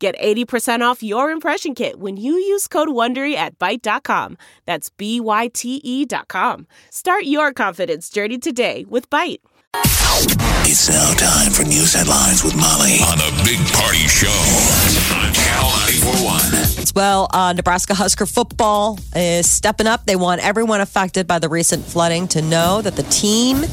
Get 80% off your impression kit when you use code WONDERY at Byte.com. That's B-Y-T-E dot com. Start your confidence journey today with Byte. It's now time for news headlines with Molly on the Big Party Show on Channel 941. Well, uh, Nebraska Husker football is stepping up. They want everyone affected by the recent flooding to know that the team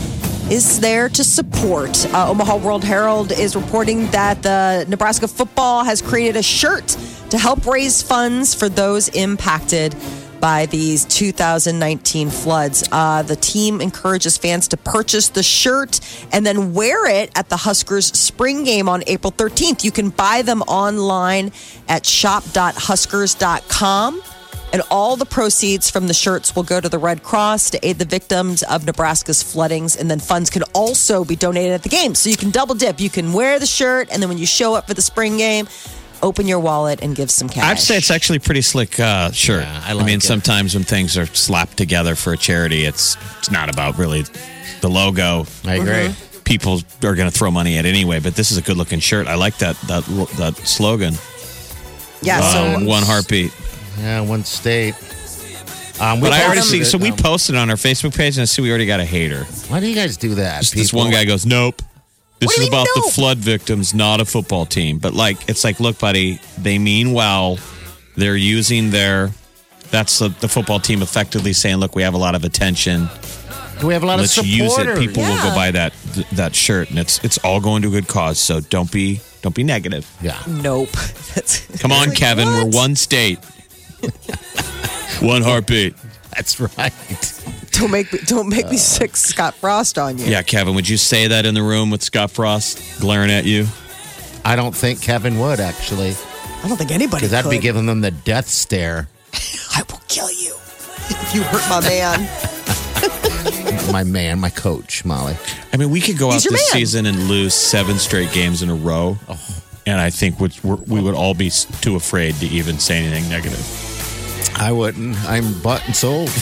is there to support. Uh, Omaha World Herald is reporting that the Nebraska football has created a shirt to help raise funds for those impacted by these 2019 floods. Uh, the team encourages fans to purchase the shirt and then wear it at the Huskers spring game on April 13th. You can buy them online at shop.huskers.com. And all the proceeds from the shirts will go to the Red Cross to aid the victims of Nebraska's floodings. And then funds can also be donated at the game. So you can double dip. You can wear the shirt, and then when you show up for the spring game, open your wallet and give some cash. I'd say it's actually pretty slick uh, shirt. Yeah, I I, mean, it. sometimes when things are slapped together for a charity, it's it's not about really the logo. I agree. People are going to throw money at anyway, but this is a good looking shirt. I like that that that slogan. yeah. So Um, one heartbeat. Yeah, one state. Um, we But I already see. it, So we posted on our Facebook page, and I see we already got a hater. Why do you guys do that? Just this people? one guy goes, "Nope, this What do is you mean, about the nope? flood victims, not a football team." But like, it's like, look, buddy, they mean well. They're using their. That's the, the football team effectively saying, "Look, we have a lot of attention. Do we have a lot Let's of use supporters? it. People will Yeah. go buy that th- that shirt, and it's it's all going to a good cause. So don't be don't be negative. Yeah. nope. That's, Come on, Like, Kevin, what? we're one state, one heartbeat. That's right. don't make me don't make me uh, sick Scott Frost on you. Yeah, Kevin, would you say that in the room with Scott Frost glaring at you? I don't think Kevin would actually, I don't think anybody because I'd be could. giving them the death stare. I will kill you if you hurt my man. my man, my coach, Molly. I mean, we could go He's out your this man. season and lose seven straight games in a row, oh. And I think we'd, we're, we would all be too afraid to even say anything negative. I wouldn't. I'm bought and sold.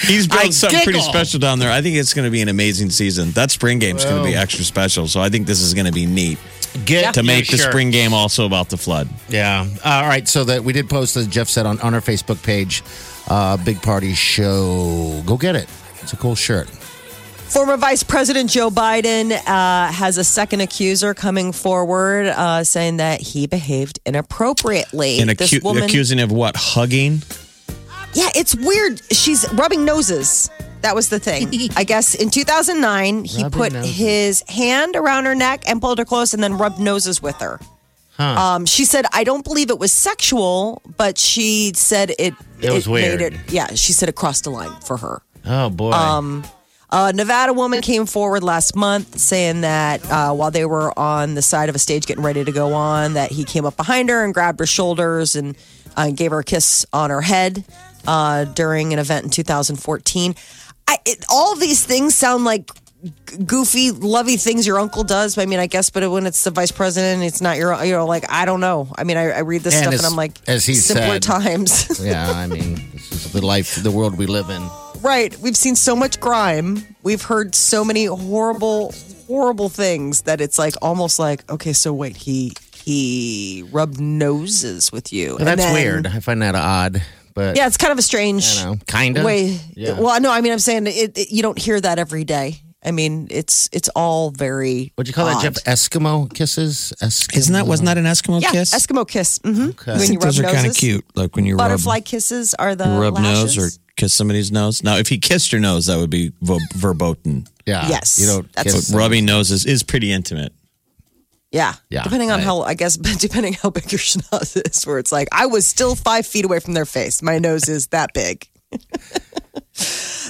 He's built I something pretty special down there. I think it's going to be an amazing season. That spring game game's going to be extra special, so I think this is going to be neat Get to make the your shirt. spring game also about the flood. Yeah. all right. So that we did post, as Jeff said, on, on our Facebook page, uh, Big Party Show. Go get it. It's a cool shirt. Former Vice President Joe Biden uh, has a second accuser coming forward, uh, saying that he behaved inappropriately. And this acu- woman, accusing of what? Hugging? yeah, it's weird. She's rubbing noses. That was the thing. I guess in 2009, he Rubbing put noses. his hand around her neck and pulled her close, and then rubbed noses with her. Um, she said, "I don't believe it was sexual, but she said it. It was made weird. it. Yeah, she said it crossed the line for her." Oh, boy. Um, A Nevada woman came forward last month saying that uh, while they were on the side of a stage getting ready to go on, that he came up behind her and grabbed her shoulders and uh, gave her a kiss on her head uh, during an event in 2014. I, it, all these things sound like goofy, lovey things your uncle does. I mean, I guess, but when it's the vice president, it's not your, you know, like I don't know. I mean, I, I read this And stuff as- and I'm like, as he simpler said- times. yeah, I mean, this is the life, the world we live in. Right. We've seen so much grime. We've heard so many horrible, horrible things that it's like almost like, okay, so wait, he he rubbed noses with you. Well, that's And then- weird. I find that odd. But Yeah, it's kind of a strange know, kinda. way. Yeah. Well, no, I mean, I'm saying it, it, you don't hear that every day. I mean, it's it's all very. what'd you call that, odd. Jeff? Eskimo kisses? Eskimo. Isn't that wasn't that an Eskimo Yeah, kiss? Eskimo kiss. hmm Okay. I When you think rub those are kind of cute. Like when you Butterfly rub, kisses are the rub lashes. nose or kiss somebody's nose. Now, if he kissed your nose, that would be vo- verboten. Yeah. Yes, You don't that's- kiss But rubbing noses is pretty intimate. Yeah. Yeah, Depending on I- how, I guess, depending how big your schnoz is, where it's like, I was still five feet away from their face. My nose is that big.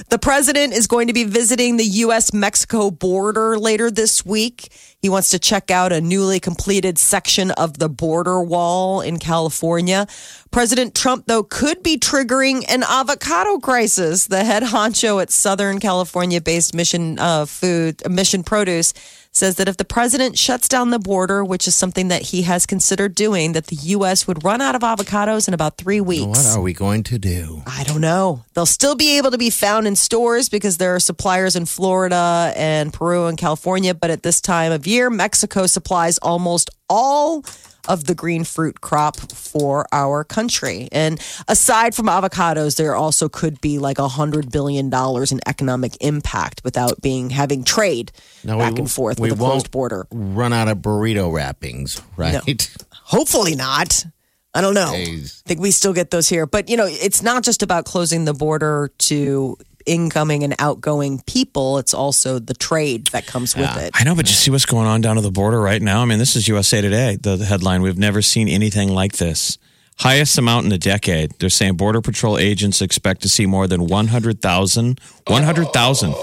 the president is going to be visiting the U.S. Mexico border later this week. He wants to check out a newly completed section of the border wall in California. President Trump, though, could be triggering an avocado crisis. The head honcho at Southern California based Mission uh, Food, Mission Produce says that if the president shuts down the border, which is something that he has considered doing, that the U.S. would run out of avocados in about three weeks. What are we going to do? I don't know. They'll still be able to be found in stores because there are suppliers in Florida and Peru and California. But at this time of year, Mexico supplies almost all of the green fruit crop for our country. And aside from avocados, there also could be like a hundred billion dollars in economic impact without being having trade No, back we- and forth with a closed border. Run out of burrito wrappings, right? Hopefully not. I don't know. Jeez. I think we still get those here. But, you know, it's not just about closing the border to incoming and outgoing people, it's also the trade that comes with it. I know, but you see what's going on down to the border right now? I mean, this is USA Today, the, the headline. We've never seen anything like this. Highest amount in a decade. They're saying Border Patrol agents expect to see more than 100,000 100,000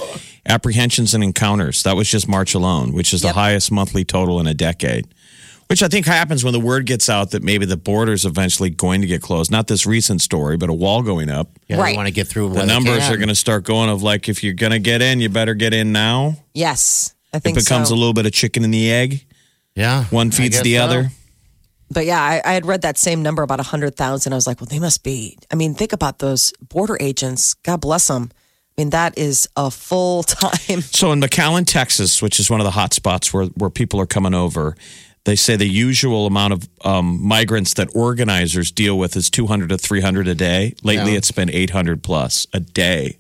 apprehensions and encounters. That was just March alone, which is the highest monthly total in a decade. Which I think happens when the word gets out that maybe the border's eventually going to get closed. Not this recent story, but a wall going up. Yeah, Right. Want to get through. The numbers are going to start going of like, if you're going to get in, you better get in now. Yes, I think It becomes so. a little bit of chicken and the egg. Yeah, One feeds the so. other. But yeah, I, I had read that same number about 100,000. I was like, well, they must be. I mean, think about those border agents. God bless them. I mean, that is a full time. So in McAllen, Texas, which is one of the hot spots where, where people are coming over, they say the usual amount of um, migrants that organizers deal with is 200 to 300 a day. Lately, Yeah. it's been 800 plus a day.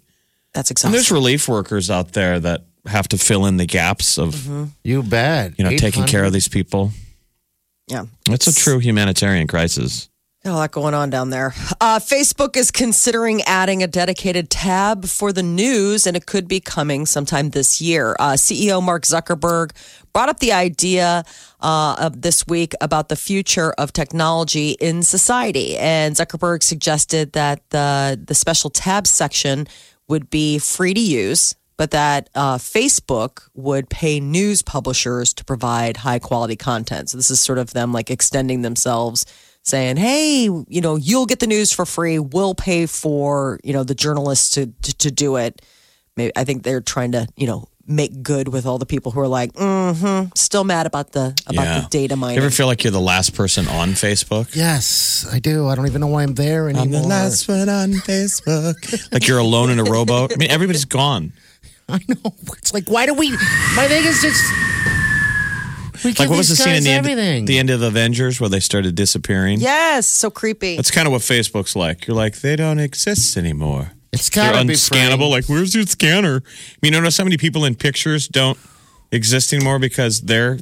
That's And there's relief workers out there that have to fill in the gaps of, You bet. you know, taking care of these people. Yeah. It's a true humanitarian crisis. A lot going on down there. Uh, Facebook is considering adding a dedicated tab for the news, and it could be coming sometime this year. Uh, CEO Mark Zuckerberg brought up the idea uh, of this week about the future of technology in society, and Zuckerberg suggested that the the special tab section would be free to use. But that uh, Facebook would pay news publishers to provide high quality content. So this is sort of them like extending themselves saying, "Hey, you know, you'll get the news for free. We'll pay for you know the journalists to to, to do it." Maybe I think they're trying to you know make good with all the people who are like, "Mm-hmm," still mad about the about the data mining. You ever feel like you're the last person on Facebook? Yes, I do. I don't even know why I'm there anymore. I'm the last one on Facebook. like you're alone in a rowboat. I mean, everybody's gone. I know. It's like, why do we? My thing is just. We Like what was the scene in guys the end, the end of Avengers where they started disappearing? yes, so creepy. That's kind of what Facebook's like. You're like, they don't exist anymore. It's They're gotta be unscannable. Like, where's your scanner? I mean, you notice how many people in pictures don't exist anymore because their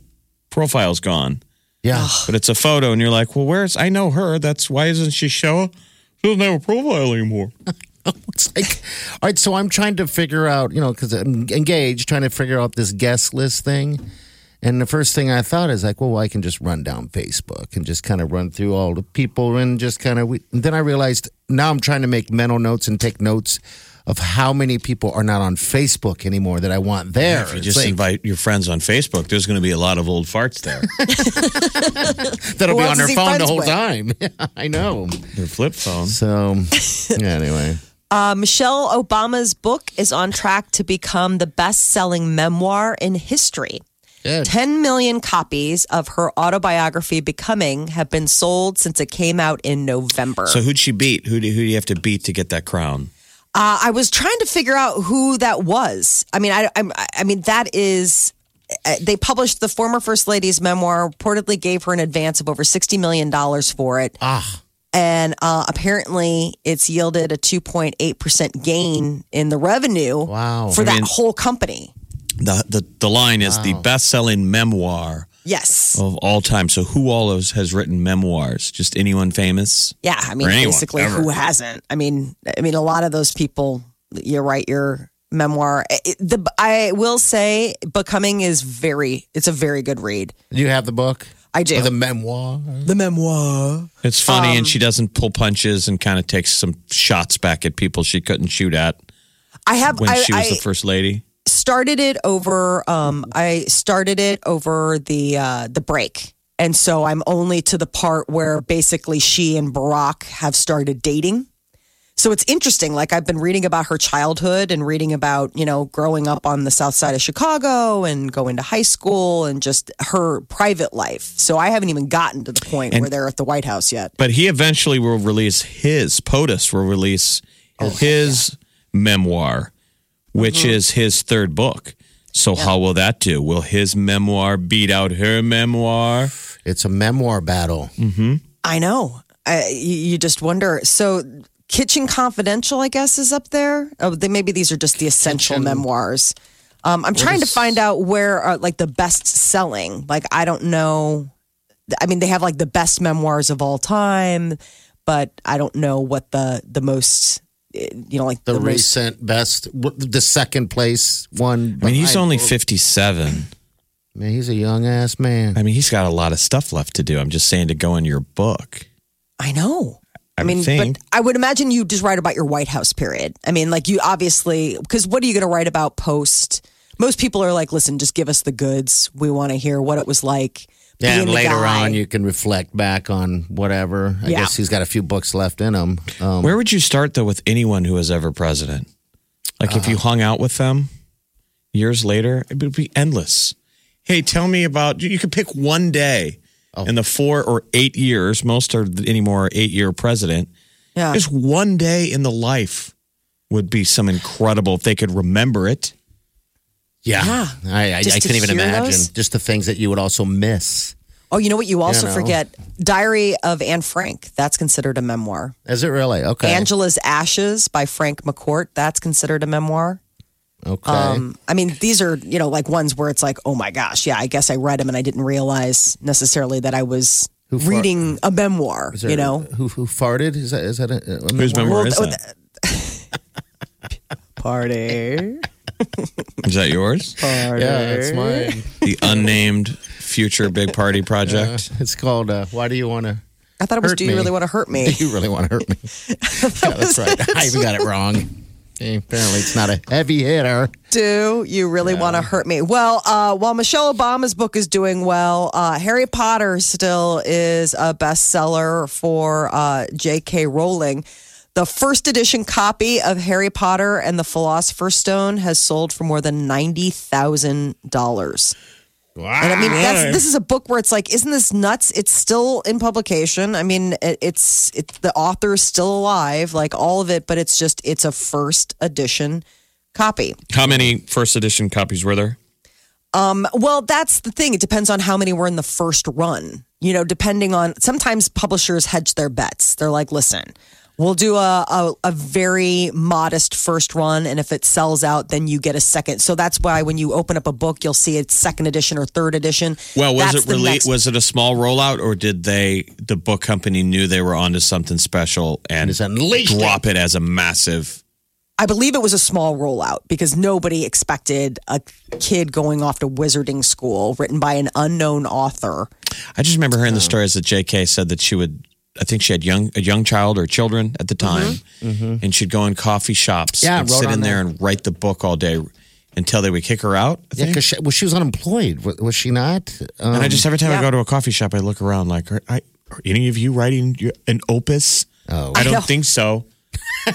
profile's gone. Yeah. But it's a photo, and you're like, well, where's? I know her. That's why isn't she show? She doesn't have a profile anymore. It's like, all right, so I'm trying to figure out, you know, because I'm engaged, trying to figure out this guest list thing. And the first thing I thought is like, well, I can just run down Facebook and just kind of run through all the people and just kind of. And then I realized now I'm trying to make mental notes and take notes of how many people are not on Facebook anymore that I want there. If you It's just like, invite your friends on Facebook, there's going to be a lot of old farts there. that'll Who be on their phone the whole with? time. Yeah, I know. Their flip phone. So, yeah, anyway. Uh, Michelle Obama's book is on track to become the best selling memoir in history. Good. 10 million copies of her autobiography, Becoming, have been sold since it came out in November. So who'd she beat? Who do, who do you have to beat to get that crown? Uh, I was trying to figure out who that was. I mean, I, I, I mean that is. uh, They published the former first lady's memoir. Reportedly, gave her an advance of over sixty million dollars for it, Ah, and uh, apparently, it's yielded a two point eight percent gain in the revenue. Wow. for I that mean- whole company. The the, the line is the best selling memoir Yes, of all time. So who all has, has written memoirs? Just anyone famous? yeah. I mean, anyone, basically, ever. who hasn't? I mean, I mean, a lot of those people. You write your memoir. It- the I will say, Becoming is very. It's a very good read. you have the book? I do. Or the memoir? the memoir. It's funny, Um, and she doesn't pull punches and kind of takes some shots back at people she couldn't shoot at I have when I, she was I the first lady. Started it over. Um, I started it over the uh, the break, and so I'm only to the part where basically she and Barack have started dating. So it's interesting. Like I've been reading about her childhood and reading about you know growing up on the south side of Chicago and going to high school and just her private life. So I haven't even gotten to the point where they're at the White House yet. But he eventually will release his POTUS will release his memoir, which mm-hmm. is his third book. So how will that do? Will his memoir beat out her memoir? It's a memoir battle. Mm-hmm. I know. I, you, you just wonder. So, Kitchen Confidential, I guess, is up there. Oh, they, maybe these are just the essential Kitchen- memoirs. Um, I'm trying to find out where are like the best selling. Like, I don't know. I mean, they have like the best memoirs of all time, but I don't know what the the most, you know, like The, the, most. recent best, the second place one. I mean, he's behind- only 57. Man, he's a young ass man. I mean, he's got a lot of stuff left to do. I'm just saying to go in your book. I know. I, I mean, think. but I would imagine you just write about your White House period. I mean, like you obviously, because what are you going to write about post? Most people are like, listen, just give us the goods. We want to hear what it was like. Yeah, and later guy. on, you can reflect back on whatever. I Yeah. guess he's got a few books left in him. Um, Where would you start though with anyone who was ever president? Like if you hung out with them years later, it would be endless. Hey, tell me about you could pick one day in the four or eight years, most are anymore eight year president. yeah. Just one day in the life would be some incredible if they could remember it. Yeah, Yeah. I, I, Just I to couldn't even hear imagine those? just the things that you would also miss. Oh, you know what? You also know. forget Diary of Anne Frank. That's considered a memoir. Is it really okay? Angela's Ashes by Frank McCourt. That's considered a memoir. okay, Um, I mean, these are, you know, like ones where it's like, oh my gosh, yeah, I guess I read them and I didn't realize necessarily that I was Who far- reading a memoir, there- you know? who who farted? Is that is that a, a Whose memoir Well, is that? Party. Is that yours? Yeah, it's mine. the unnamed future big party project. It's called uh, "Why Do You Want to?" I thought it was, Hurt do you me. really want to hurt me? You really want to hurt me? yeah, that's right. I even got it wrong. Apparently, it's not a heavy hitter. do you really want to hurt me? Well, uh, while Michelle Obama's book is doing well, uh, Harry Potter still is a bestseller for uh, J.K. Rowling. The first edition copy of Harry Potter and the Philosopher's Stone has sold for more than ninety thousand dollars. Wow. And I mean, that's this is a book where it's like, isn't this nuts? It's still in publication. I mean, it, it's it's the author is still alive, like all of it, but it's just it's a first edition copy. How many first edition copies were there? Um, well, that's the thing. It depends on how many were in the first run. You know, depending on sometimes publishers hedge their bets. They're like, listen, we'll do a, a, a very modest first run, and if it sells out, then you get a second. So that's why when you open up a book, you'll see it's second edition or third edition. Well, was That's it really next- was it a small rollout or did they the book company knew they were onto something special and Just unleashed it. drop it as a massive I believe it was a small rollout because nobody expected a kid going off to wizarding school written by an unknown author. I just remember hearing the oh. stories that JK said that she would I think she had young a young child or children at the time and she'd go in coffee shops Yeah, and sit in there there. and write the book all day until they would kick her out. I Yeah, because she, well, she was unemployed. Was, was she not? Um, and I just every time I go to a coffee shop, I look around like, are, I, are any of you writing your, an opus? Oh. I I don't think so.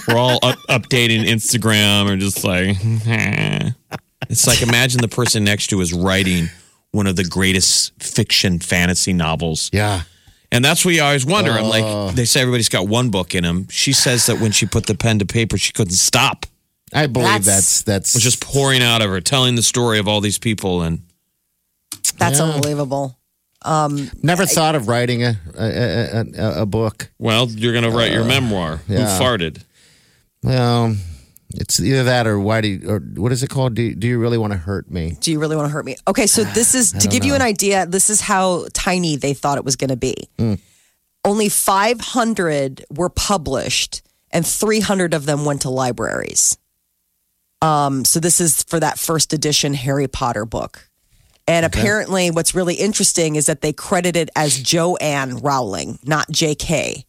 We're all up, updating Instagram or just like, it's like imagine the person next to is writing one of the greatest fiction fantasy novels. yeah. And that's what you always wonder. I'm like, oh. they say everybody's got one book in them. She says that when she put the pen to paper, she couldn't stop. I believe That's- that's that's was just pouring out of her, telling the story of all these people. And That's Yeah. unbelievable. Um, never thought of writing a a, a, a, a book. well, you're going to write your uh, memoir. yeah. Who farted? Well, it's either that or why do you, or what is it called? Do, do you really want to hurt me? Do you really want to hurt me? Okay, so this is to give you an idea, this is how tiny they thought it was going to be. Only 500 were published and 300 of them went to libraries. Um, so this is for that first edition Harry Potter book. And apparently what's really interesting is that they credit it as Joanne Rowling, not JK.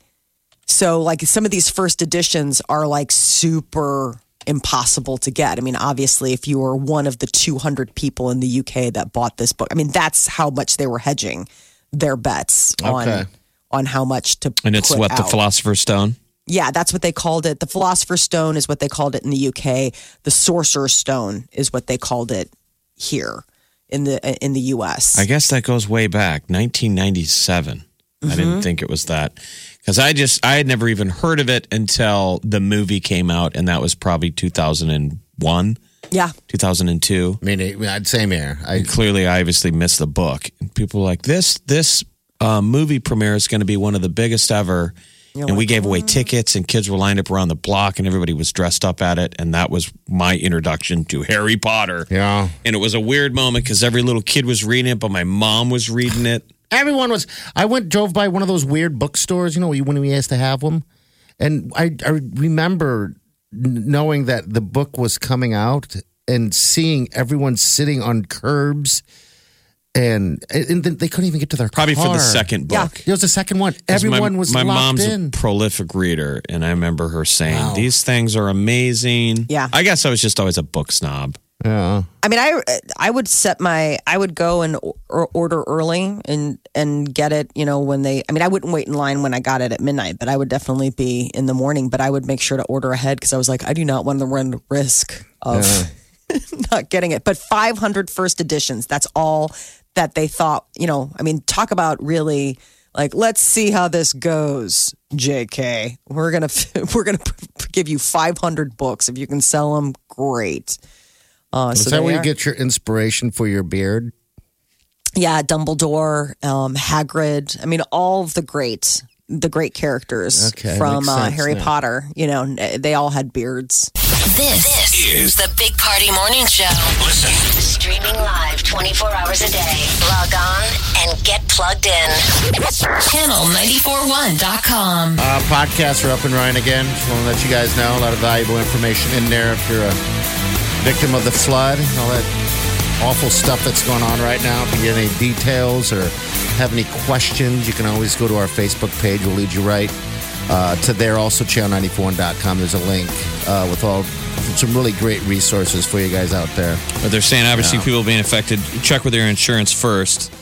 So like some of these first editions are like super impossible to get. I mean, obviously, if you were one of the 200 people in the UK that bought this book, I mean, that's how much they were hedging their bets Okay. on on how much to And it's what the out. Philosopher's Stone. Yeah, that's what they called it. The Philosopher's Stone is what they called it in the UK. The Sorcerer's Stone is what they called it here in the in the US. I guess that goes way back, 1997. I Mm-hmm. didn't think it was that because I just I had never even heard of it until the movie came out, and that was probably 2001, yeah. 2002. I mean, I'd same here. I Clearly, I obviously missed the book. And people were like, "This this uh, movie premiere is going to be one of the biggest ever." and we gave away tickets, and kids were lined up around the block, and everybody was dressed up at it. And that was my introduction to Harry Potter. yeah. And it was a weird moment because every little kid was reading it, but my mom was reading it. Everyone was. I went drove by one of those weird bookstores, you know, when we used to have them, and I I remember knowing that the book was coming out and seeing everyone sitting on curbs, and and then they couldn't even get to their Probably for the car. second Yeah. book. It was the second one. Everyone my, was my mom's in. a prolific reader, and I remember her saying, "These things are amazing." Yeah. I guess I was just always a book snob. Yeah. I mean, I I would set my I would go and or, order early and and get it. You know, when they. I mean, I wouldn't wait in line when I got it at midnight, but I would definitely be in the morning. But I would make sure to order ahead because I was like, I do not want to run the risk of not getting it. But 500 first editions. That's all that they thought. You know, I mean, talk about really. Like, let's see how this goes, JK. We're gonna we're gonna give you 500 books. If you can sell them, great. Uh, Is so that they where you get your inspiration for your beard? yeah, Dumbledore, um, Hagrid. I mean, all of the great, the great characters Okay, from uh, Harry now. Potter. You know, they all had beards. This, is the Big Party Morning Show. Listen. Streaming live 24 hours a day. Log on and get plugged in. Channel941.com. Uh, podcasts are up and running again. Just want to let you guys know a lot of valuable information in there if you're a victim of the flood all that awful stuff that's going on right now. If you get any details or have any questions, you can always go to our Facebook page. We'll lead you right uh, to there. Also, channel94.com. There's a link uh, with all some really great resources for you guys out there. But they're saying obviously people being affected, check with your insurance first.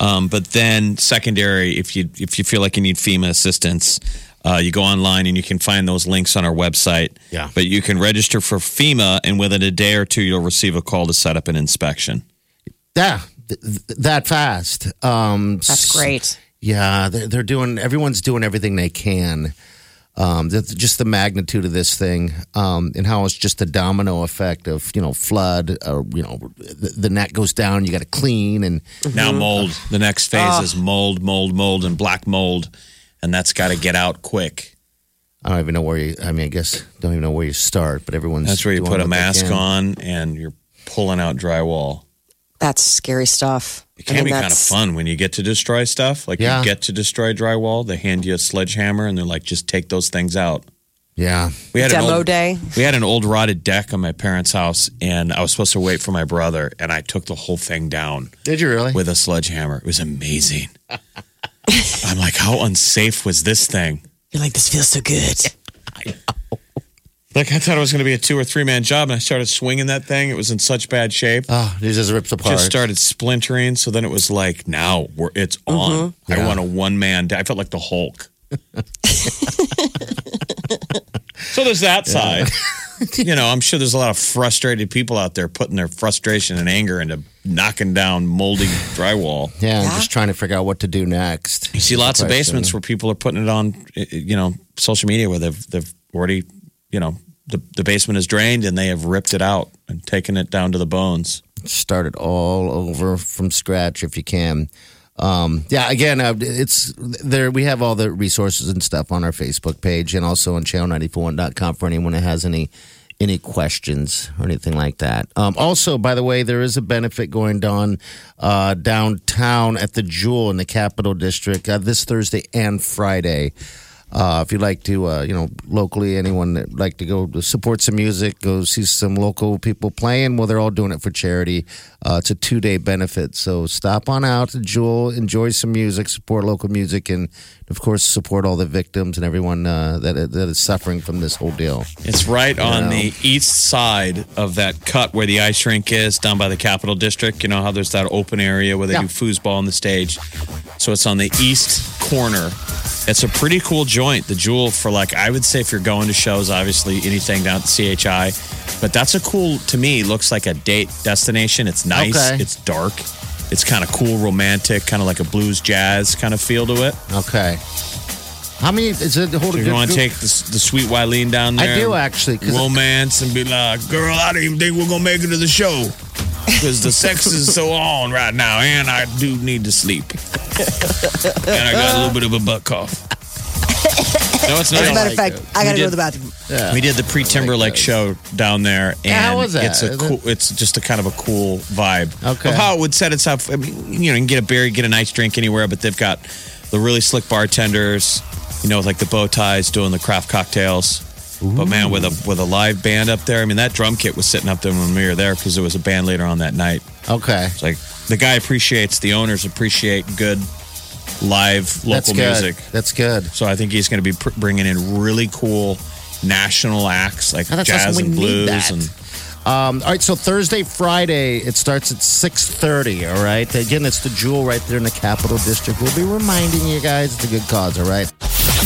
Um, but then secondary, if you if you feel like you need FEMA assistance, uh, you go online and you can find those links on our website. Yeah. But you can register for FEMA, and within a day or two, you'll receive a call to set up an inspection. Yeah, th- th- that fast. Um, That's great. Yeah, they're, they're doing. Everyone's doing everything they can. Um, that's just the magnitude of this thing, um, and how it's just a domino effect of you know flood. Or you know, the, the net goes down. You got to clean, and Now mold. The next phase is mold, mold, mold, and black mold, and that's got to get out quick. I don't even know where you. I mean, I guess don't even know where you start. But everyone's That's where you put a mask on and you're pulling out drywall. That's scary stuff. It can I mean, be kind of fun when you get to destroy stuff. Like Yeah. you get to destroy drywall, they hand you a sledgehammer and they're like, just take those things out. Yeah, We had an Demo old, day. We had an old rotted deck on my parents' house, and I was supposed to wait for my brother, and I took the whole thing down did you really? with a sledgehammer. It was amazing. I'm like, how unsafe was this thing? You're like, this feels so good. Like I thought it was going to be a two or three man job, and I started swinging that thing. It was in such bad shape. Ah, oh, it just rips apart. just started splintering. So then it was like, now we're, it's on. Mm-hmm. I Yeah. want a one man. I felt like the Hulk. so there's that side. you know, I'm sure there's a lot of frustrated people out there putting their frustration and anger into knocking down moldy drywall. yeah, I'm just trying to figure out what to do next. You see lots of basements where people are putting it on, eh, you know, social media where they've they've already, you know, the, the basement is drained and they have ripped it out and taken it down to the bones. start it all over from scratch if you can. Um, yeah, again, uh, it's there. We have all the resources and stuff on our Facebook page and also on channel94.com for anyone that has any any questions or anything like that. Um, also, by the way, there is a benefit going on uh, downtown at the Jewel in the Capitol District uh, this Thursday and Friday. Uh, if you'd like to, uh, you know, locally, anyone that like to go to support some music, go see some local people playing. Well, they're all doing it for charity. Uh, it's a two day benefit, so stop on out to Jewel, enjoy some music, support local music, and of course, support all the victims and everyone uh, that that is suffering from this whole deal. It's right on know. the east side of that cut where the ice rink is, down by the Capitol District. You know how there's that open area where they Yeah. do foosball on the stage. So it's on the east corner. It's a pretty cool joint. The Jewel for like I would say if you're going to shows, obviously anything down at the CHI, but that's a cool to me. Looks like a date destination. It's nice. Okay. It's dark. It's kind of cool, romantic, kind of like a blues jazz kind of feel to it. Okay. How many is it? Hold a you good want to group? take the, the sweet Wileen down there? I do actually. 'cause- romance and be like, girl, I don't even think we're gonna make it to the show because the sex is so on right now, and I do need to sleep, and I got a little bit of a butt cough. No, it's not. As a matter of like fact, I got to We go to the bathroom. We did the pre Timberlake show down there, and Yeah, how was that? it's a Is cool. It's just a kind of a cool vibe Okay. of how it would set itself. I mean, you know, you can get a beer, get a nice drink anywhere, but they've got the really slick bartenders, you know, with like the bow ties doing the craft cocktails. But man, with a with a live band up there, I mean, that drum kit was sitting up there when we were there because there was a band later on that night. Okay. It's like the guy appreciates, the owners appreciate good live local That's music. That's good. So I think he's going to be pr- bringing in really cool national acts like Oh, that's jazz awesome. and need blues that. and Um, all right, so Thursday, Friday, it starts at six thirty. All right, again, it's the Jewel right there in the Capitol District. We'll be reminding you guys it's a good cause. All right.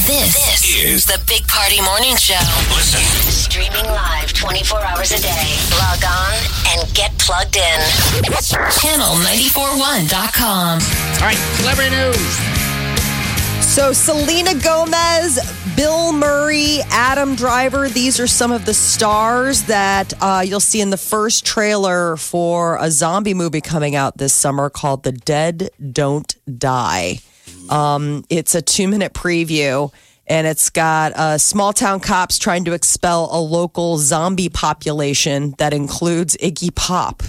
This, is the Big Party Morning Show. Listen. Streaming live 24 hours a day. Log on and get plugged in. Channel941.com. All right, celebrity news. So Selena Gomez, Bill Murray, Adam Driver, these are some of the stars that uh, you'll see in the first trailer for a zombie movie coming out this summer called The Dead Don't Die. Um, it's a two minute preview. And it's got uh, small town cops trying to expel a local zombie population that includes Iggy Pop.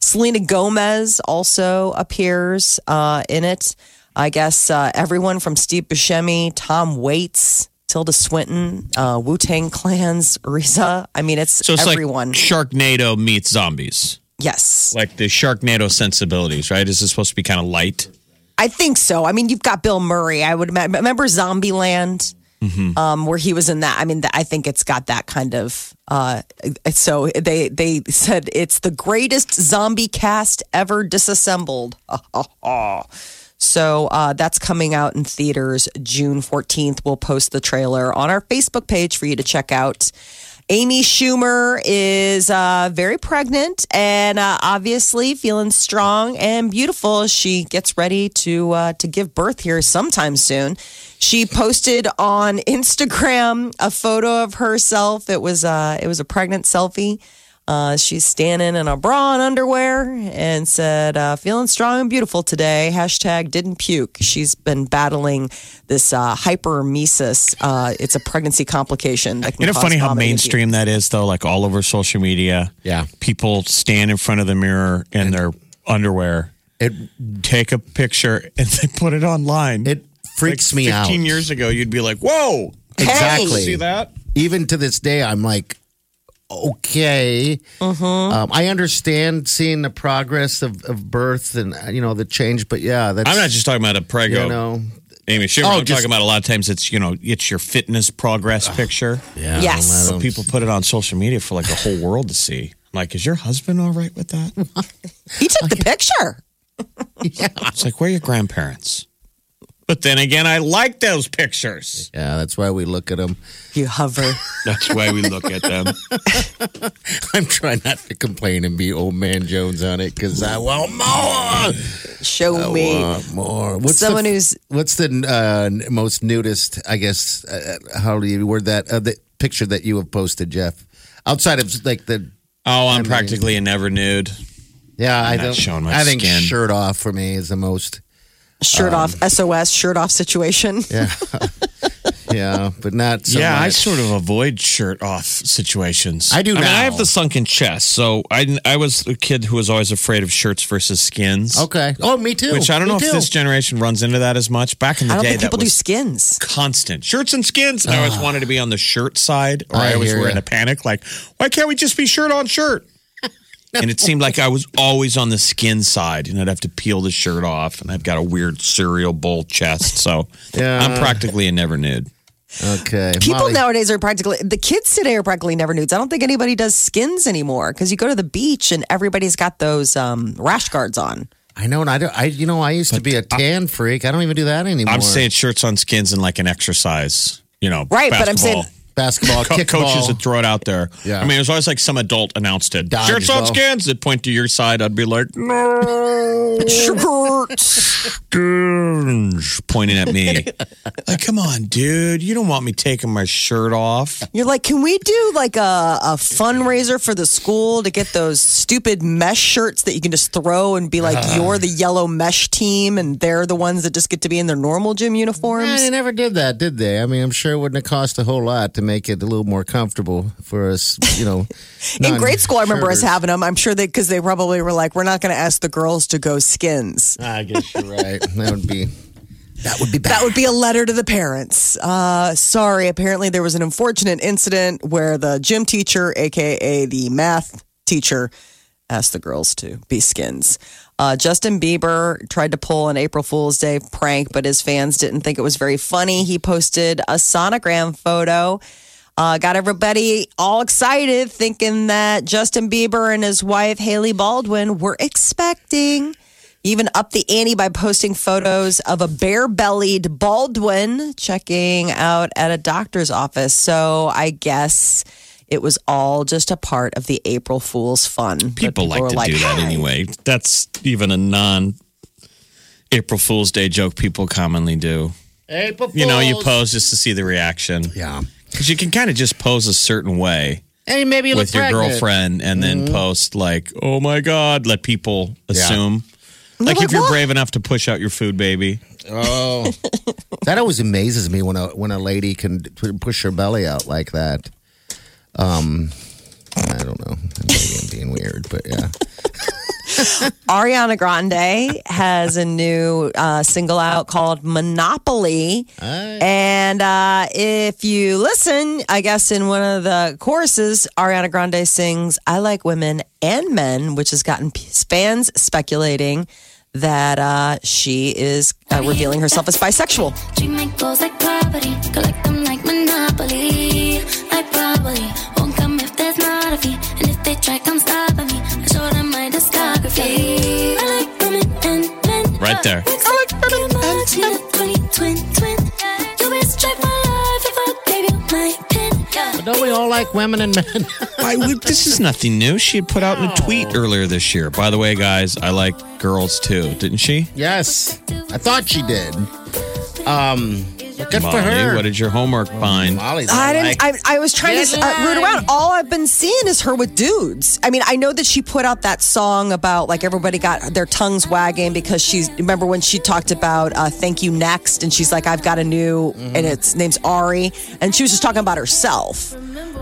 Selena Gomez also appears uh, in it. I guess uh, everyone from Steve Buscemi, Tom Waits, Tilda Swinton, uh, Wu Tang Clan's RZA. I mean, it's, so it's everyone. like Sharknado meets zombies, yes, like the Sharknado sensibilities, right? Is this supposed to be kind of light? I think so. I mean, you've got Bill Murray. I would imagine. Remember Zombieland, um, where he was in that. I mean, I think it's got that kind of. Uh, so they they said it's the greatest zombie cast ever disassembled. So uh, that's coming out in theaters June 14th. We'll post the trailer on our Facebook page for you to check out. Amy Schumer is uh, very pregnant and uh, obviously feeling strong and beautiful. She gets ready to uh, to give birth here sometime soon. She posted on Instagram a photo of herself. It was uh, it was a pregnant selfie. Uh, she's standing in a bra and underwear and said, uh, feeling strong and beautiful today. Hashtag didn't puke. She's been battling this uh, hyperemesis. Uh, it's a pregnancy complication. That can You know, cause funny how mainstream that is, though. Like all over social media, Yeah. people stand in front of the mirror in their underwear, It take a picture, and they put it online. it freaks like me out. 15 years ago, you'd be like, "Whoa, Exactly. see that?" Even to this day, I'm like, okay. Mm-hmm. Um, I understand seeing the progress of, of birth and uh, you know the change, but yeah, that's I'm not just talking about a prego. you know. Amy Schumer, Oh, I'm just- talking about a lot of times it's you know it's your fitness progress picture. Yeah, Yes. I So people put it on social media for like the whole world to see. I'm like, is your husband all right with that? He took the picture. It's like, where are your grandparents? But then again, I like those pictures. Yeah, that's why we look at them. You hover. That's why we look at them. I'm trying not to complain and be old man Jones on it because I want more. Show me. want more. What's Someone the, who's What's the uh, most nudist? I guess. Uh, how do you word that? Uh, the picture that you have posted, Jeff. Outside of like the. Oh, I'm practically a never nude. Yeah, I not don't. showing my I think skin. shirt off for me is the most. Shirt off, um, SOS, shirt off situation. Yeah. yeah, but not. So yeah, I sort of avoid shirt off situations. I do I mean, I have the sunken chest, so I I was a kid who was always afraid of shirts versus skins. Okay. Oh, me too. Which I don't Me know if this generation runs into that as much. Back in the I don't day, think that people do skins. constant shirts and skins. And I always ah. wanted to be on the shirt side, or I, I always hear were in a panic, like, why can't we just be shirt on shirt? And it seemed like I was always on the skin side, and I'd have to peel the shirt off, and I've got a weird cereal bowl chest, so Yeah. I'm practically a never nude. Okay. People Molly, nowadays are practically the kids today are practically never nudes. I don't think anybody does skins anymore because you go to the beach and everybody's got those um, rash guards on. I know, and I, don't, I, you know, I used to be a tan freak. I don't even do that anymore. I'm saying shirts on skins and like an exercise, you know, Right, but I'm saying- basketball, Co- kickball. coaches would throw it out there. Yeah. I mean, it was always like some adult announced it. Shirts on Dodgeball. skins. They'd point to your side. I'd be like, no. Shirts. Skins, pointing at me. like, come on, dude. You don't want me taking my shirt off. You're like, can we do like a, a fundraiser for the school to get those stupid mesh shirts that you can just throw and be like, ah. you're the yellow mesh team and they're the ones that just get to be in their normal gym Yeah, uniforms? they never did that, did they? I mean, I'm sure it wouldn't have cost a whole lot to make it a little more comfortable for us, you know. In grade school, I remember us having them. I'm sure they, because they probably were like, we're not going to ask the girls to go skins. I guess you're right. That would be. That would be bad. That would be a letter to the parents. Uh, sorry, apparently there was an unfortunate incident where the gym teacher, aka the math teacher, asked the girls to be skins. Uh, Justin Bieber tried to pull an April Fool's Day prank, but his fans didn't think it was very funny. He posted a sonogram photo. Uh, got everybody all excited, thinking that Justin Bieber and his wife Hailey Baldwin were expecting. Even up the ante by posting photos of a bare bellied Baldwin checking out at a doctor's office. So I guess it was all just a part of the April Fool's fun. But People like were to do that "Hey." anyway. That's even a non April Fool's Day joke people commonly do. April You know, you pose just to see the reaction. Yeah. Because you can kind of just pose a certain way Hey, maybe you with your pregnant. girlfriend and then Mm-hmm. post like, "Oh my God!" Let people assume. Like like, if you're "What?" brave enough to push out your food baby, Oh, that always amazes me when a when a lady can push her belly out like that. Um, I don't know. Maybe I'm being weird, but yeah. Ariana Grande has a new uh, single out called Monopoly. And uh, if you listen, I guess in one of the choruses, Ariana Grande sings, I like women and men, which has gotten fans speculating that uh, she is uh, revealing herself as bisexual. My there. But don't we all like women and men? I, this is nothing new. She had put out in a tweet earlier this year. By the way, guys, I like girls too, didn't she? yes, I thought she did. Um, but good Molly, for her. what did your homework find? Molly's I didn't. I, I was trying to uh, root around. All I've been seeing is her with dudes. I mean, I know that she put out that song about like everybody got their tongues wagging because she's. Remember when she talked about uh, "Thank You Next" and she's like, "I've got a new," and its name's Ari, and she was just talking about herself.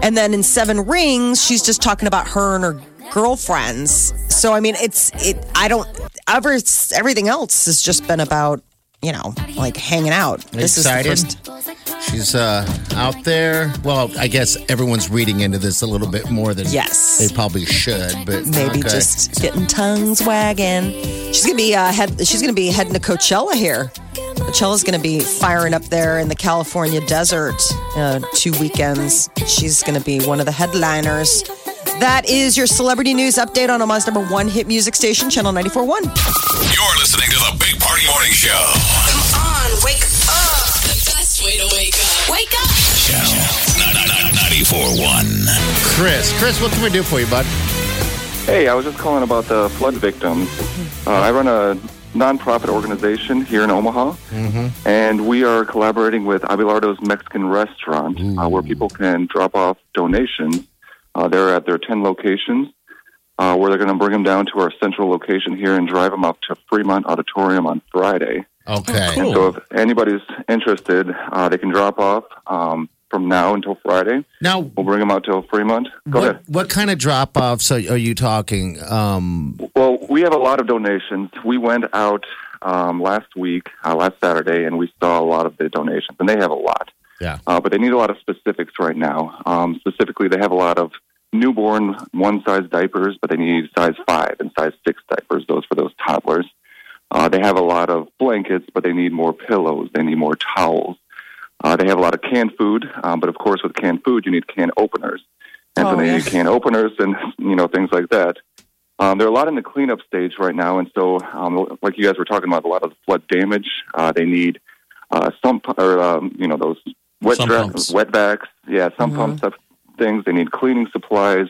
And then in Seven Rings, she's just talking about her and her girlfriends. So I mean, it's it. I don't ever. Everything else has just been about you know like hanging out. This Excited? is the first. she's uh, out there. Well, I guess everyone's reading into this a little bit more than Yes. they probably should. But maybe okay. just getting tongues wagging. She's gonna be uh, head, she's gonna be heading to Coachella here. Coachella's gonna be firing up there in the California desert uh, two weekends. She's gonna be one of the headliners. That is your celebrity news update on Omaha's number one hit music station, Channel 94.1. You're listening to the Big Party Morning Show. Come on, wake up. The best way to wake up. Wake up. Channel 94.1. Chris. Chris, what can we do for you, bud? Hey, I was just calling about the flood victims. Uh, I run a nonprofit organization here in Omaha, and we are collaborating with Abelardo's Mexican Restaurant, uh, where people can drop off donations. Uh, they're at their 10 locations. uh, where they're going to bring them down to our central location here and drive them up to Fremont Auditorium on Friday. Okay. And so if anybody's interested, uh, they can drop off um, from now until Friday. Now, We'll bring them out to Fremont. Go what, ahead. what kind of drop offs are, are you talking? Um, Well, we have a lot of donations. We went out um, last week, uh, last Saturday, and we saw a lot of the donations, and they have a lot. yeah. Uh, but they need a lot of specifics right now. Um, specifically, they have a lot of newborn one size diapers, but they need size five and size six diapers, those for those toddlers. Uh, they have a lot of blankets, but they need more pillows. They need more towels. Uh, they have a lot of canned food, um, but of course, with canned food, you need can openers. And Oh, so they yeah. need can openers and, you know, things like that. Um, they're a lot in the cleanup stage right now, and so, um, like you guys were talking about, a lot of the flood damage. Uh, they need uh, some, or um, you know, those wet Sump dra- wetbacks, yeah, some pump stuff, things. They need cleaning supplies,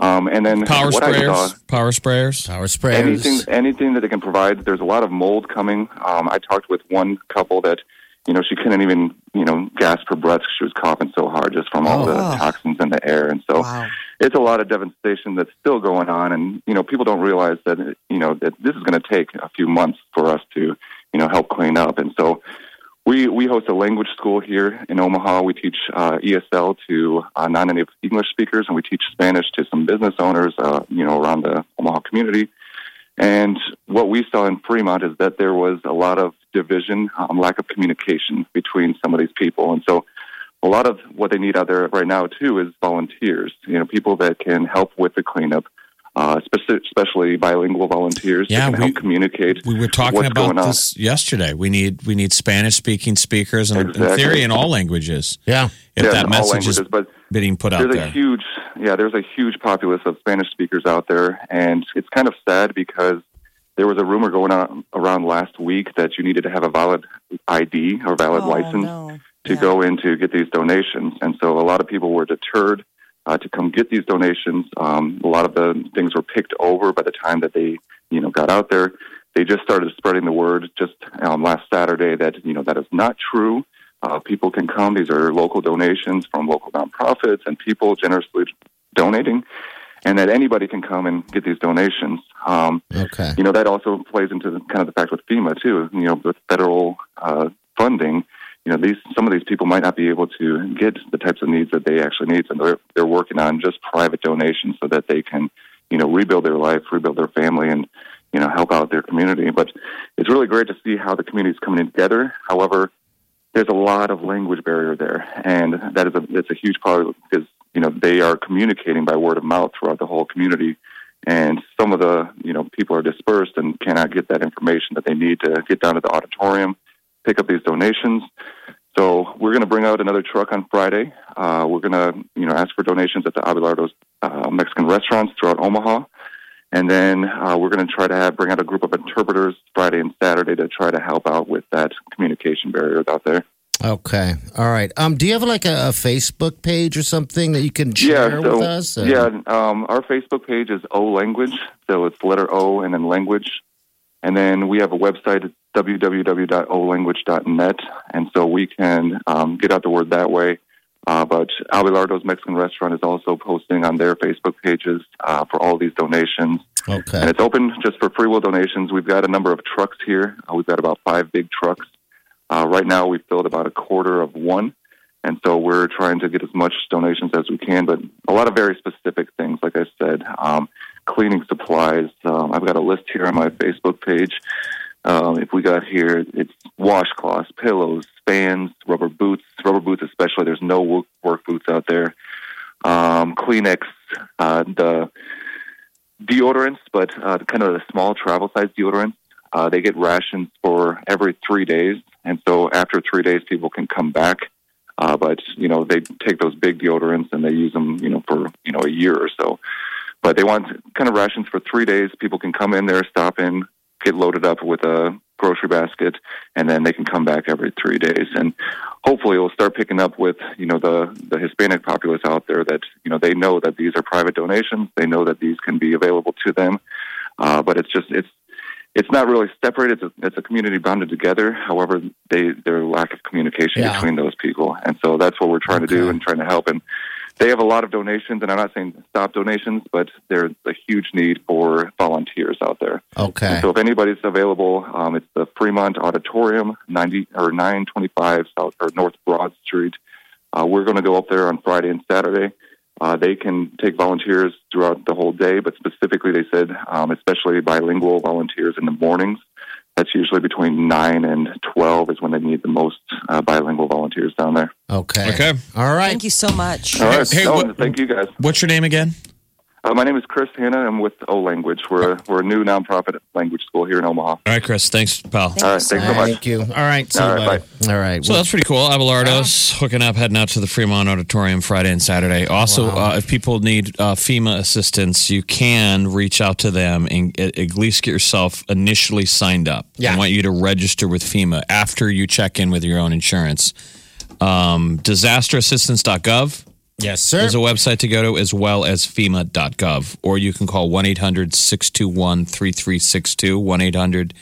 um, and then Power what I saw, sprayers. Power sprayers. Power sprayers. anything, anything that they can provide. There's a lot of mold coming. Um, I talked with one couple that, you know, she couldn't even, you know, gasp for breath. 'cause She was coughing so hard just from all Oh. the toxins in the air, and so Wow. it's a lot of devastation that's still going on. And you know, people don't realize that you know that this is going to take a few months for us to, you know, help clean up. And so. We, we host a language school here in Omaha. We teach uh, ESL to uh, non-native English speakers, and we teach Spanish to some business owners, uh, you know, around the Omaha community. And what we saw in Fremont is that there was a lot of division, um, lack of communication between some of these people. And so a lot of what they need out there right now, too, is volunteers, you know, people that can help with the cleanup, uh, especially bilingual volunteers Yeah, that can we- help communicate We were talking what's about going on. this yesterday. We need we need Spanish speaking speakers, and in Exactly. theory, in all languages. Yeah. If Yeah, that message is but being put out there's there. a huge yeah there's a huge populace of spanish speakers out there and it's kind of sad because there was a rumor going on around last week that you needed to have a valid id or valid Oh, license no. to Yeah. go in to get these donations and so a lot of people were deterred uh, to come get these donations um, a lot of the things were picked over by the time that they you know got out there they just started spreading the word just um, last saturday that you know that is not true uh, people can come. These are local donations from local nonprofits and people generously donating, and that anybody can come and get these donations. Um, Okay. you know that also plays into the, kind of the fact with FEMA too. You know, with federal uh, funding, you know these some of these people might not be able to get the types of needs that they actually need, and they're they're working on just private donations so that they can, you know, rebuild their life, rebuild their family, and you know help out their community. But it's really great to see how the community is coming together. However, there's a lot of language barrier there, and that is a it's a huge part because you know they are communicating by word of mouth throughout the whole community, and some of the you know people are dispersed and cannot get that information that they need to get down to the auditorium, pick up these donations. So we're going to bring out another truck on Friday. Uh, we're going to you know ask for donations at the Abelardo's uh, Mexican restaurants throughout Omaha. And then uh, we're going to try to have, bring out a group of interpreters Friday and Saturday to try to help out with that communication barriers out there. Okay. All right. Um, do you have like a, a Facebook page or something that you can share yeah, so, with us? Uh, yeah, um, our Facebook page is O Language, so it's letter O and then language, and then we have a website www.olanguage.net, and so we can um, get out the word that way. Uh, but Abelardo's Mexican Restaurant is also posting on their Facebook pages uh, for all these donations. Okay. And it's open just for free will donations. We've got a number of trucks here. Uh, we've got about five big trucks. Uh, right now, we've filled about a quarter of one. And so we're trying to get as much donations as we can, but a lot of very specific things, like I said, um, cleaning supplies. Um, I've got a list here on my Facebook page. Um, if we got here, it's washcloths, pillows, fans, rubber boots, rubber boots especially. There's no wo- work boots out there. Um, Kleenex, uh, the deodorants, but uh, kind of the small travel size deodorants. Uh, they get rations for every three days, and so after three days, people can come back. Uh, but you know, they take those big deodorants and they use them, you know, for you know a year or so. But they want kind of rations for three days. People can come in there, stop in, get loaded up with a grocery basket, and then they can come back every three days. And hopefully, it'll start picking up with you know the the Hispanic populace out there that you know they know that these are private donations. They know that these can be available to them. Uh, but it's just it's it's not really separated. It's a, it's a community bonded together. However, they their lack of communication Yeah. between those people, and so that's what we're trying to do and trying to help. And they have a lot of donations, and I'm not saying stop donations, but there's a huge need for volunteers out there. Okay. And so if anybody's available, um, it's the Fremont Auditorium, 90 or 925 South or North Broad Street. Uh, we're going to go up there on Friday and Saturday. Uh, they can take volunteers throughout the whole day, but specifically, they said, um, especially bilingual volunteers in the mornings. That's usually between 9 and 12 is when they need the most uh, bilingual volunteers down there. Okay. Okay. All right. Thank you so much. All right. Hey, No, what- thank you guys. What's your name again? Uh, my name is Chris Hanna. I'm with O Language. We're a, we're a new nonprofit language school here in Omaha. All right, Chris. Thanks, pal. All right. Thanks so much. Thank you. All right. See All you, right, buddy. All right. So Well, that's pretty cool. Abelardo's hooking up, heading out to the Fremont Auditorium Friday and Saturday. Also, uh, if people need uh, FEMA assistance, you can reach out to them and at, at least get yourself initially signed up. Yeah. I want you to register with FEMA after you check in with your own insurance. Um, disasterassistance.gov yes, sir. There's a website to go to as well as FEMA.gov. Or you can call 1 800 621 3362. 1 800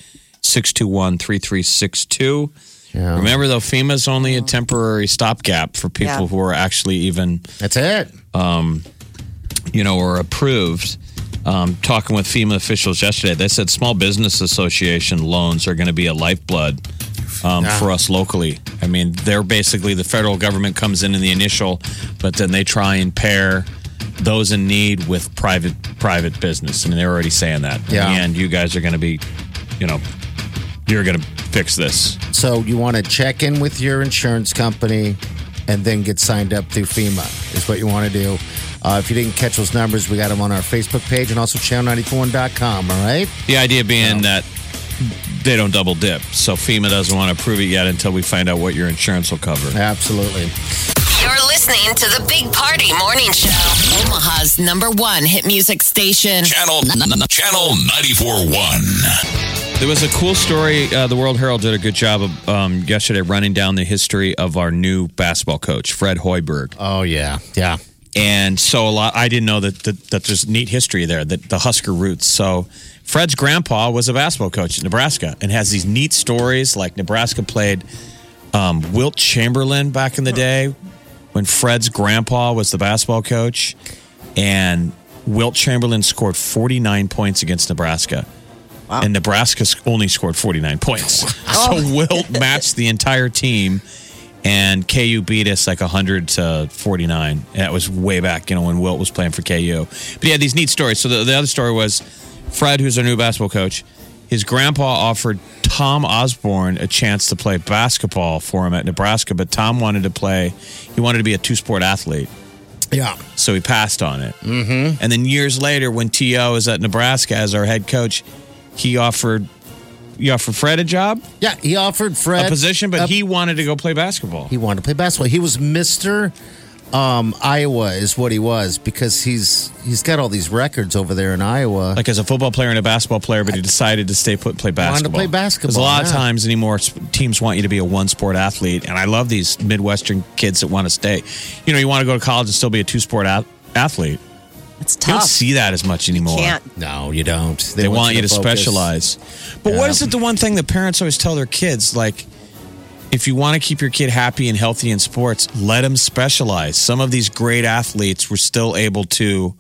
621 3362. Remember, though, FEMA's only a temporary stopgap for people Yeah. who are actually even, That's it. you know, or approved. Um, talking with FEMA officials yesterday, they said Small Business Association loans are going to be a lifeblood um, for us locally. I mean, they're basically the federal government comes in in the initial, but then they try and pair those in need with private private business. I mean, they're already saying that. Yeah. In the end, you guys are going to be, you know, you're going to fix this. So you want to check in with your insurance company and then get signed up through FEMA is what you want to do. Uh, if you didn't catch those numbers, we got them on our Facebook page and also channel94.com, all right? The idea being that they don't double dip. So FEMA doesn't want to approve it yet until we find out what your insurance will cover. Absolutely. You're listening to the Big Party Morning Show. Omaha's number one hit music station. Channel Channel 94.1. There was a cool story. Uh, the World Herald did a good job of um, yesterday running down the history of our new basketball coach, Fred Hoiberg. Oh, yeah. Yeah. And so a lot, I didn't know that, that, that there's neat history there, that the Husker roots. So Fred's grandpa was a basketball coach in Nebraska and has these neat stories. Like Nebraska played um, Wilt Chamberlain back in the day when Fred's grandpa was the basketball coach. And Wilt Chamberlain scored 49 points against Nebraska. And Nebraska only scored 49 points. So Wilt matched the entire team and KU beat us like 100 to 49. And that was way back, you know, when Wilt was playing for KU. But yeah, these neat stories. So the, the other story was Fred, who's our new basketball coach, his grandpa offered Tom Osborne a chance to play basketball for him at Nebraska, but Tom wanted to play, he wanted to be a two sport athlete. Yeah. So he passed on it. Mm-hmm. And then years later, when T.O. is at Nebraska as our head coach, he offered. You offered Fred a job, Yeah. He offered Fred a position, but he wanted to go play basketball. he wanted to play basketball. He was Mr. Um, Iowa, is what he was because he's he's got all these records over there in Iowa. like as a football player and a basketball player, but he decided to stay put play to basketball. play basketball, Because a lot of yeah. times anymore, s- teams want you to be a one sport athlete, and I love these Midwestern kids that want to stay. You know, you want to go to college and still be a two sport at- athlete. It's tough. You don't see that as much anymore. Can't. no, you don't. They, want, you to focus. specialize. But what Yeah. is it? The one thing that parents always tell their kids, like, if you want to keep your kid happy and healthy in sports, let them specialize. Some of these great athletes were still able to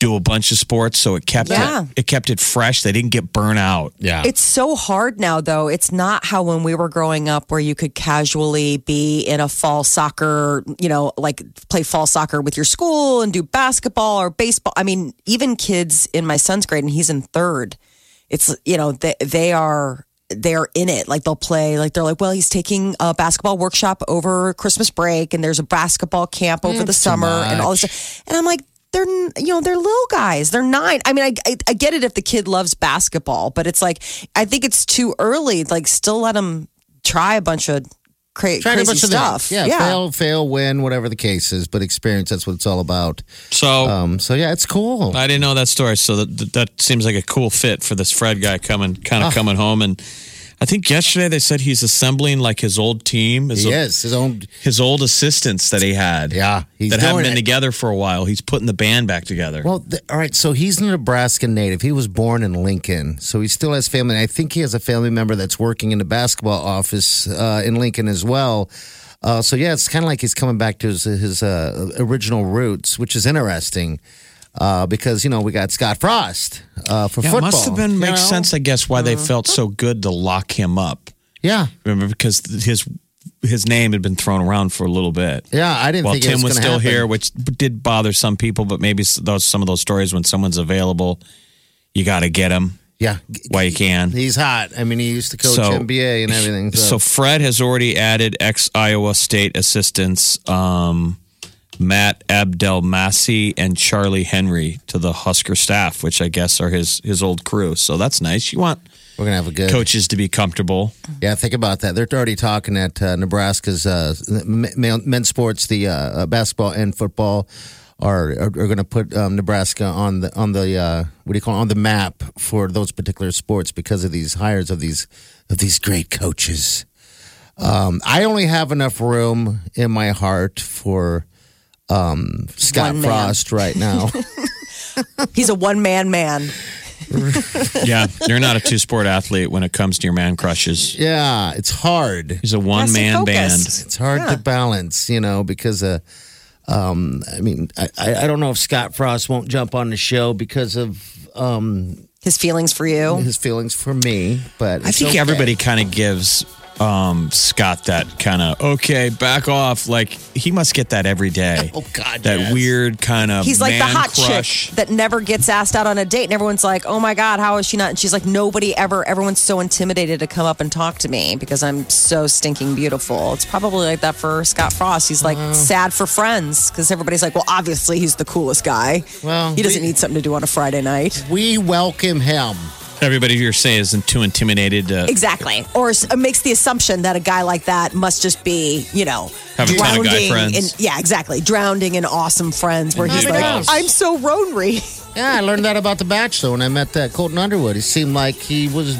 do a bunch of sports, so it kept Yeah. it it kept it fresh. They didn't get burnt out. Yeah. It's so hard now, though. It's not how when we were growing up, where you could casually be in a fall soccer, you know, like play fall soccer with your school and do basketball or baseball. I mean, even kids in my son's grade, and he's in third. It's you know they they are they're in it. Like they'll play. Like they're like, well, he's taking a basketball workshop over Christmas break, and there's a basketball camp over mm. the It's too summer, and all this. stuff. And I'm like. They're you know they're little guys. They're nine. I mean, I, I I get it if the kid loves basketball, but it's like I think it's too early. Like, still let them try a bunch of cra- Trying a bunch of stuff. things. Yeah, fail, fail, win, whatever the case is. But experience, that's what it's all about. So Um, so yeah, it's cool. I didn't know that story. So that that seems like a cool fit for this Fred guy coming, kind Ah. of coming home. And I think yesterday they said he's assembling like his old team, his, He is his own. his old assistants that he had. Yeah, he's that haven't been it. together for a while. He's putting the band back together. Well, th- all right. So he's a Nebraska native. He was born in Lincoln, so he still has family. I think he has a family member that's working in the basketball office uh, in Lincoln as well. Uh, so yeah, it's kind of like he's coming back to his, his uh, original roots, which is interesting uh, because you know we got Scott Frost uh, for Yeah, it football. must have been makes know? sense, I guess, why they felt so good to lock him up. Yeah, Remember, because his his name had been thrown around for a little bit. yeah. I didn't While think it Tim was gonna still happen. here, which did bother some people, but maybe those some of those stories when someone's available, you got to get him Yeah, while you can. he's hot. I mean, he used to coach So- NBA and everything. So Fred has already added ex Iowa State assistants um, Matt Abdelmassih and Charlie Henry to the Husker staff, which I guess are his his old crew. So that's nice. You want we're gonna have a good coaches to be comfortable. Yeah, think about that. They're already talking at uh, Nebraska's uh, men's sports, the uh, uh, basketball and football are are, are going to put um, Nebraska on the on the uh, what do you call it, on the map for those particular sports because of these hires of these of these great coaches. Um, I only have enough room in my heart for um, Scott One man. Frost right now. He's a one man man. Yeah, you're not a two sport athlete when it comes to your man crushes. yeah, it's hard. He's a one man band. It's hard to balance, you know, because uh, um, I mean, I, I I don't know if Scott Frost won't jump on the show because of um, His feelings for you. his feelings for me, but I think okay. everybody kind of gives um, Scott that kind of okay, back off. Like he must get that every day. Oh, God, that yes. weird kind of He's like the hot crush. chick that never gets asked out on a date, and everyone's like, "Oh my god, how is she not?" And she's like, "Nobody ever. Everyone's so intimidated to come up and talk to me because I'm so stinking beautiful." It's probably like that for Scott Frost. He's like sad for friends because everybody's like, "Well, obviously he's the coolest guy. Well, he doesn't we- need something to do on a Friday night." We welcome him. Everybody you're saying isn't too intimidated to Exactly. Or s- uh, makes the assumption that a guy like that must just be, you know, Have a ton of guy drowning friends. in yeah, exactly, drowning in awesome friends. Where he's Indeed like, does. I'm so Ronry. Yeah, I learned that about The Bachelor when I met that Colton Underwood. He seemed like he was.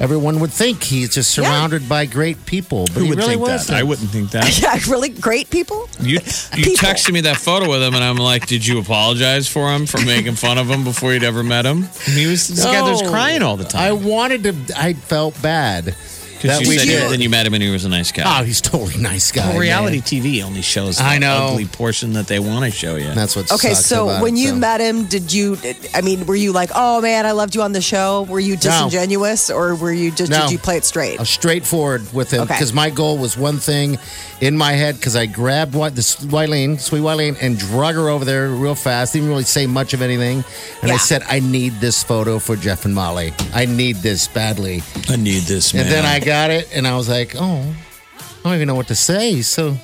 Everyone would think he's just Yeah. surrounded by great people, but Who he would really think wasn't. that? I wouldn't think that. yeah, really great people. You you People. texted me that photo with him, and I'm like, did you apologize for him for making fun of him before you'd ever met him? And he was this guy that was crying all the time. I wanted to. I felt bad. Because that you we said did. then you met him and he was a nice guy. Oh, he's totally nice guy. Well, reality man. TV only shows the I know. ugly portion that they want to show you. That's what. Okay, sucks so about when it, you so. met him, did you? I mean, were you like, "Oh man, I loved you on the show"? Were you disingenuous, or were you just? No. Did you play it straight? I was straightforward with him Okay. because my goal was one thing in my head because I grabbed what this Wileen, sweet Wileen, and drug her over there real fast. Didn't really say much of anything, and I said, "I need this photo for Jeff and Molly. I need this badly." I need this man. And then I got it, and I was like, "Oh, I don't even know what to say." So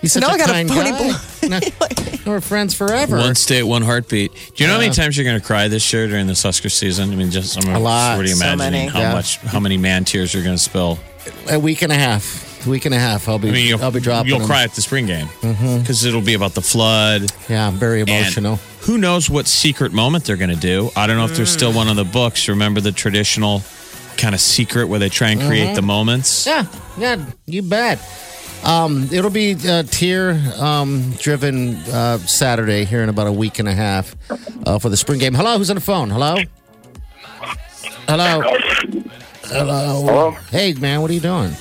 he's such now a I got a kind funny guy. boy. Now- We're friends forever. One state, one heartbeat. Do you know how many times you're going to cry this year during this Husker season? I mean, just I'm A lot. already So imagining many. how Yeah. much, how many man tears you're going to spill. A week and a half. A week and a half. I'll be. I mean, you'll, I'll be dropping. you'll them. cry at the spring game mm-hmm. because it'll be about the flood. Yeah, I'm very and emotional. who knows what secret moment they're going to do? I don't know if there's mm. still one of the books. Remember the traditional kind of secret where they try and create the moments? Yeah, yeah, you bet. Um, it'll be a tear um, driven uh, Saturday here in about a week and a half uh, for the spring game. Hello, who's on the phone? Hello? Hello? Hello? Hello? Hey, man, what are you doing?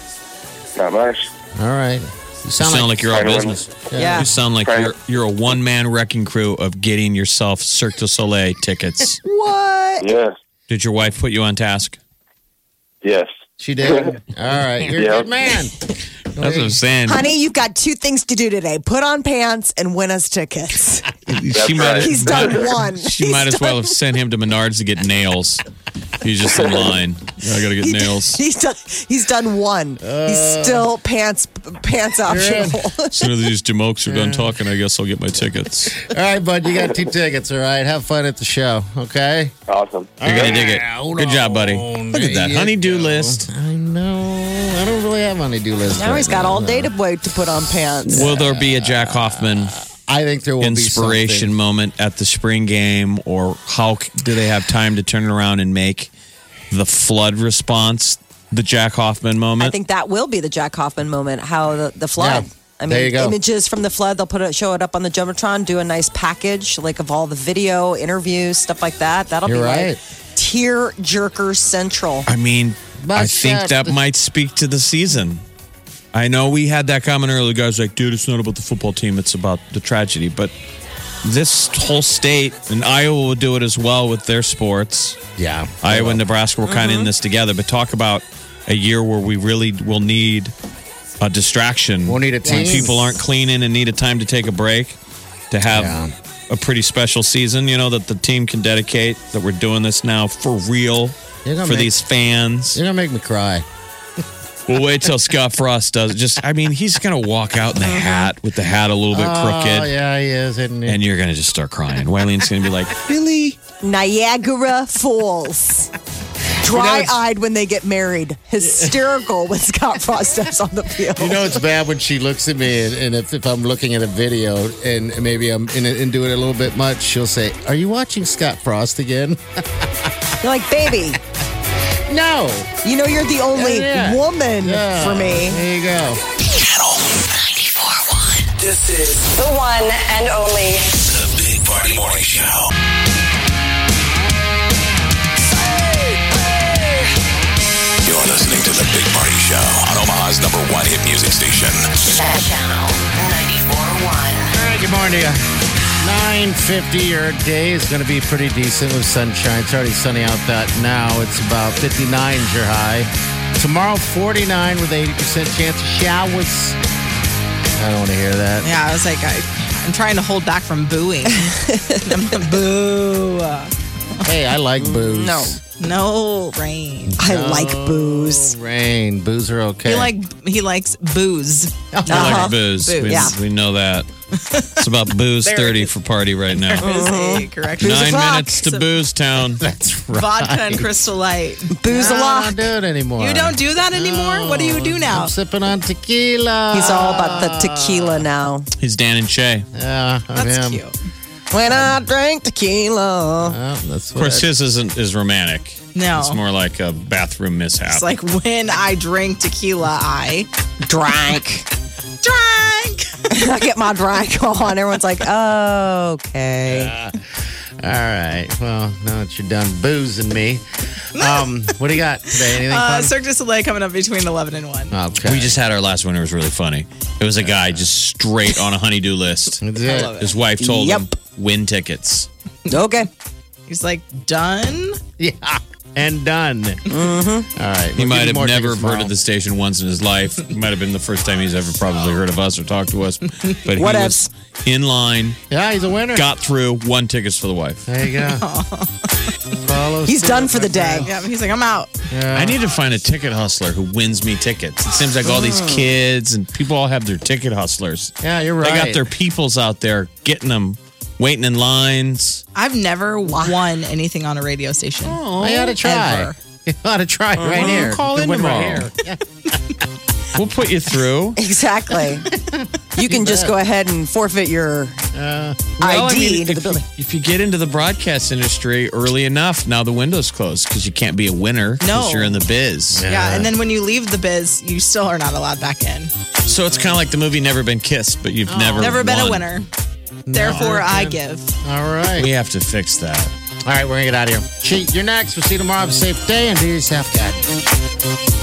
Not much. All right. You You sound, sound like, you're all business. Yeah. You sound like you're you're a one man wrecking crew of getting yourself Cirque du Soleil tickets. What? Yes. Did your wife put you on task? Yes. She did. All right. You're Yeah. a good man. That's what I'm saying. Honey, you've got two things to do today: put on pants and win us tickets. she might right. He's done one. she He's might as done- well have sent him to Menards to get nails. He's just in line. I gotta get he- nails. He's done. He's done one. he's uh. still pants pants optional. As soon as these jamokes are done talking, I guess I'll get my tickets. All right, bud. You got two tickets. All right. Have fun at the show. Okay. Awesome. You're gonna dig it. Hold Good job, buddy. on. Look at that There you honey-do go. list. I know. I don't really have honey-do list. now right he's got now, all no. day to wait to put on pants. Will there be a Jack Hoffman I think there will inspiration be something. moment at the spring game, or how do they have time to turn around and make the flood response the Jack Hoffman moment? I think that will be the Jack Hoffman moment. How the, the flood. Yeah. I mean, There you go. images from the flood. They'll put it, show it up on the jumbotron. Do a nice package, like of all the video, interviews, stuff like that. That'll You're be right. like tear jerker central. I mean, I think that might speak to the season. I know we had that comment earlier. The guy's like, dude, it's not about the football team, it's about the tragedy. But this whole state, and Iowa will do it as well with their sports. Yeah. Iowa and Nebraska were kind of Mm-hmm. in this together, but talk about a year where we really will need a distraction. We'll need a when team. people aren't cleaning and need a time to take a break to have Yeah. a pretty special season. You know that the team can dedicate that we're doing this now for real for make- these fans. You're gonna make me cry. We'll wait till Scott Frost does it. Just, I mean, he's gonna walk out in the uh-huh. hat with the hat a little bit crooked. Oh crooked. yeah, he is, isn't he? And you're gonna just start crying. Wylene's gonna be like, "Really? Niagara Falls. Dry eyed when they get married. Hysterical when Scott Frost steps on the field. You know it's bad when she looks at me, and, and if, if I'm looking at a video and maybe I'm in it and do it a little bit much, she'll say, "Are you watching Scott Frost again?" You're like, baby, no. you know you're the only Yeah. woman Yeah. for me. There you go. Channel 94.1. This is The one and only. the Big Party Morning Show. You're listening to the Big Party Show on Omaha's number one hit music station. Channel 94.1. All right, good morning to you. 950, your day is going to be pretty decent with sunshine. It's already sunny out that now. It's about 59 is your high. Tomorrow, 49 with 80% chance of showers. I don't want to hear that. Yeah, I was like, I, I'm trying to hold back from booing. I'm- Boo. Hey, I like booze. No. No rain. I like booze. Rain. Booze are okay. He like he likes booze. I like uh-huh. booze. Booze. We, Yeah. we know that. It's about booze There 30 it is. for party right now. There is a uh-huh. correction. Nine o'clock. minutes to Booze Town. That's right. Vodka and Crystal Light. Booze a I lot. don't do it anymore. You don't do that anymore? What do you do now? I'm sipping on tequila. He's all about the tequila now. He's Dan and Shay. Yeah, I'm That's him. cute. When I drink tequila. Well, that's Of course, his isn't is romantic. No. It's more like a bathroom mishap. It's like when I drink tequila, I Drank. Drank. I get my drink on. Everyone's like, oh, okay. All right. Well, now that you're done boozing me, um, what do you got today? Anything Uh, fun? Cirque du Soleil coming up between 11 and 1. okay. we just had our last winner. It was really funny. It was a guy just straight on a honeydew list. I love it. His wife told Yep. him, win tickets. Okay. He's like, done? Yeah. And done. Mm-hmm. All right. He We'll might have more never heard of the station once in his life. It might have been the first time he's ever probably heard of us or talked to us. But he was in line, Yeah, he's a winner. got through, won tickets for the wife. There you go. Follow He's done for the day. Yeah, he's like, I'm out. Yeah. I need to find a ticket hustler who wins me tickets. It seems like all these kids and people all have their ticket hustlers. yeah, you're right. They got their peoples out there getting them, waiting in lines. I've never won anything on a radio station. Oh, I ought to try. Ever. You ought to try right Well, here. call in can win right tomorrow. here. We'll put you through. Exactly. you can just go ahead and forfeit your uh, Well, ID I mean, into the if, building. if you get into the broadcast industry early enough, now the window's closed because you can't be a winner because No. you're in the biz. Yeah. and then when you leave the biz, you still are not allowed back in. So it's kind of like the movie Never Been Kissed, but you've oh. never Never been a winner. Therefore, I give. All right. We have to fix that. All right, we're going to get out of here. Cheat, you're next. We'll see you tomorrow. Have a safe day and do yourself good.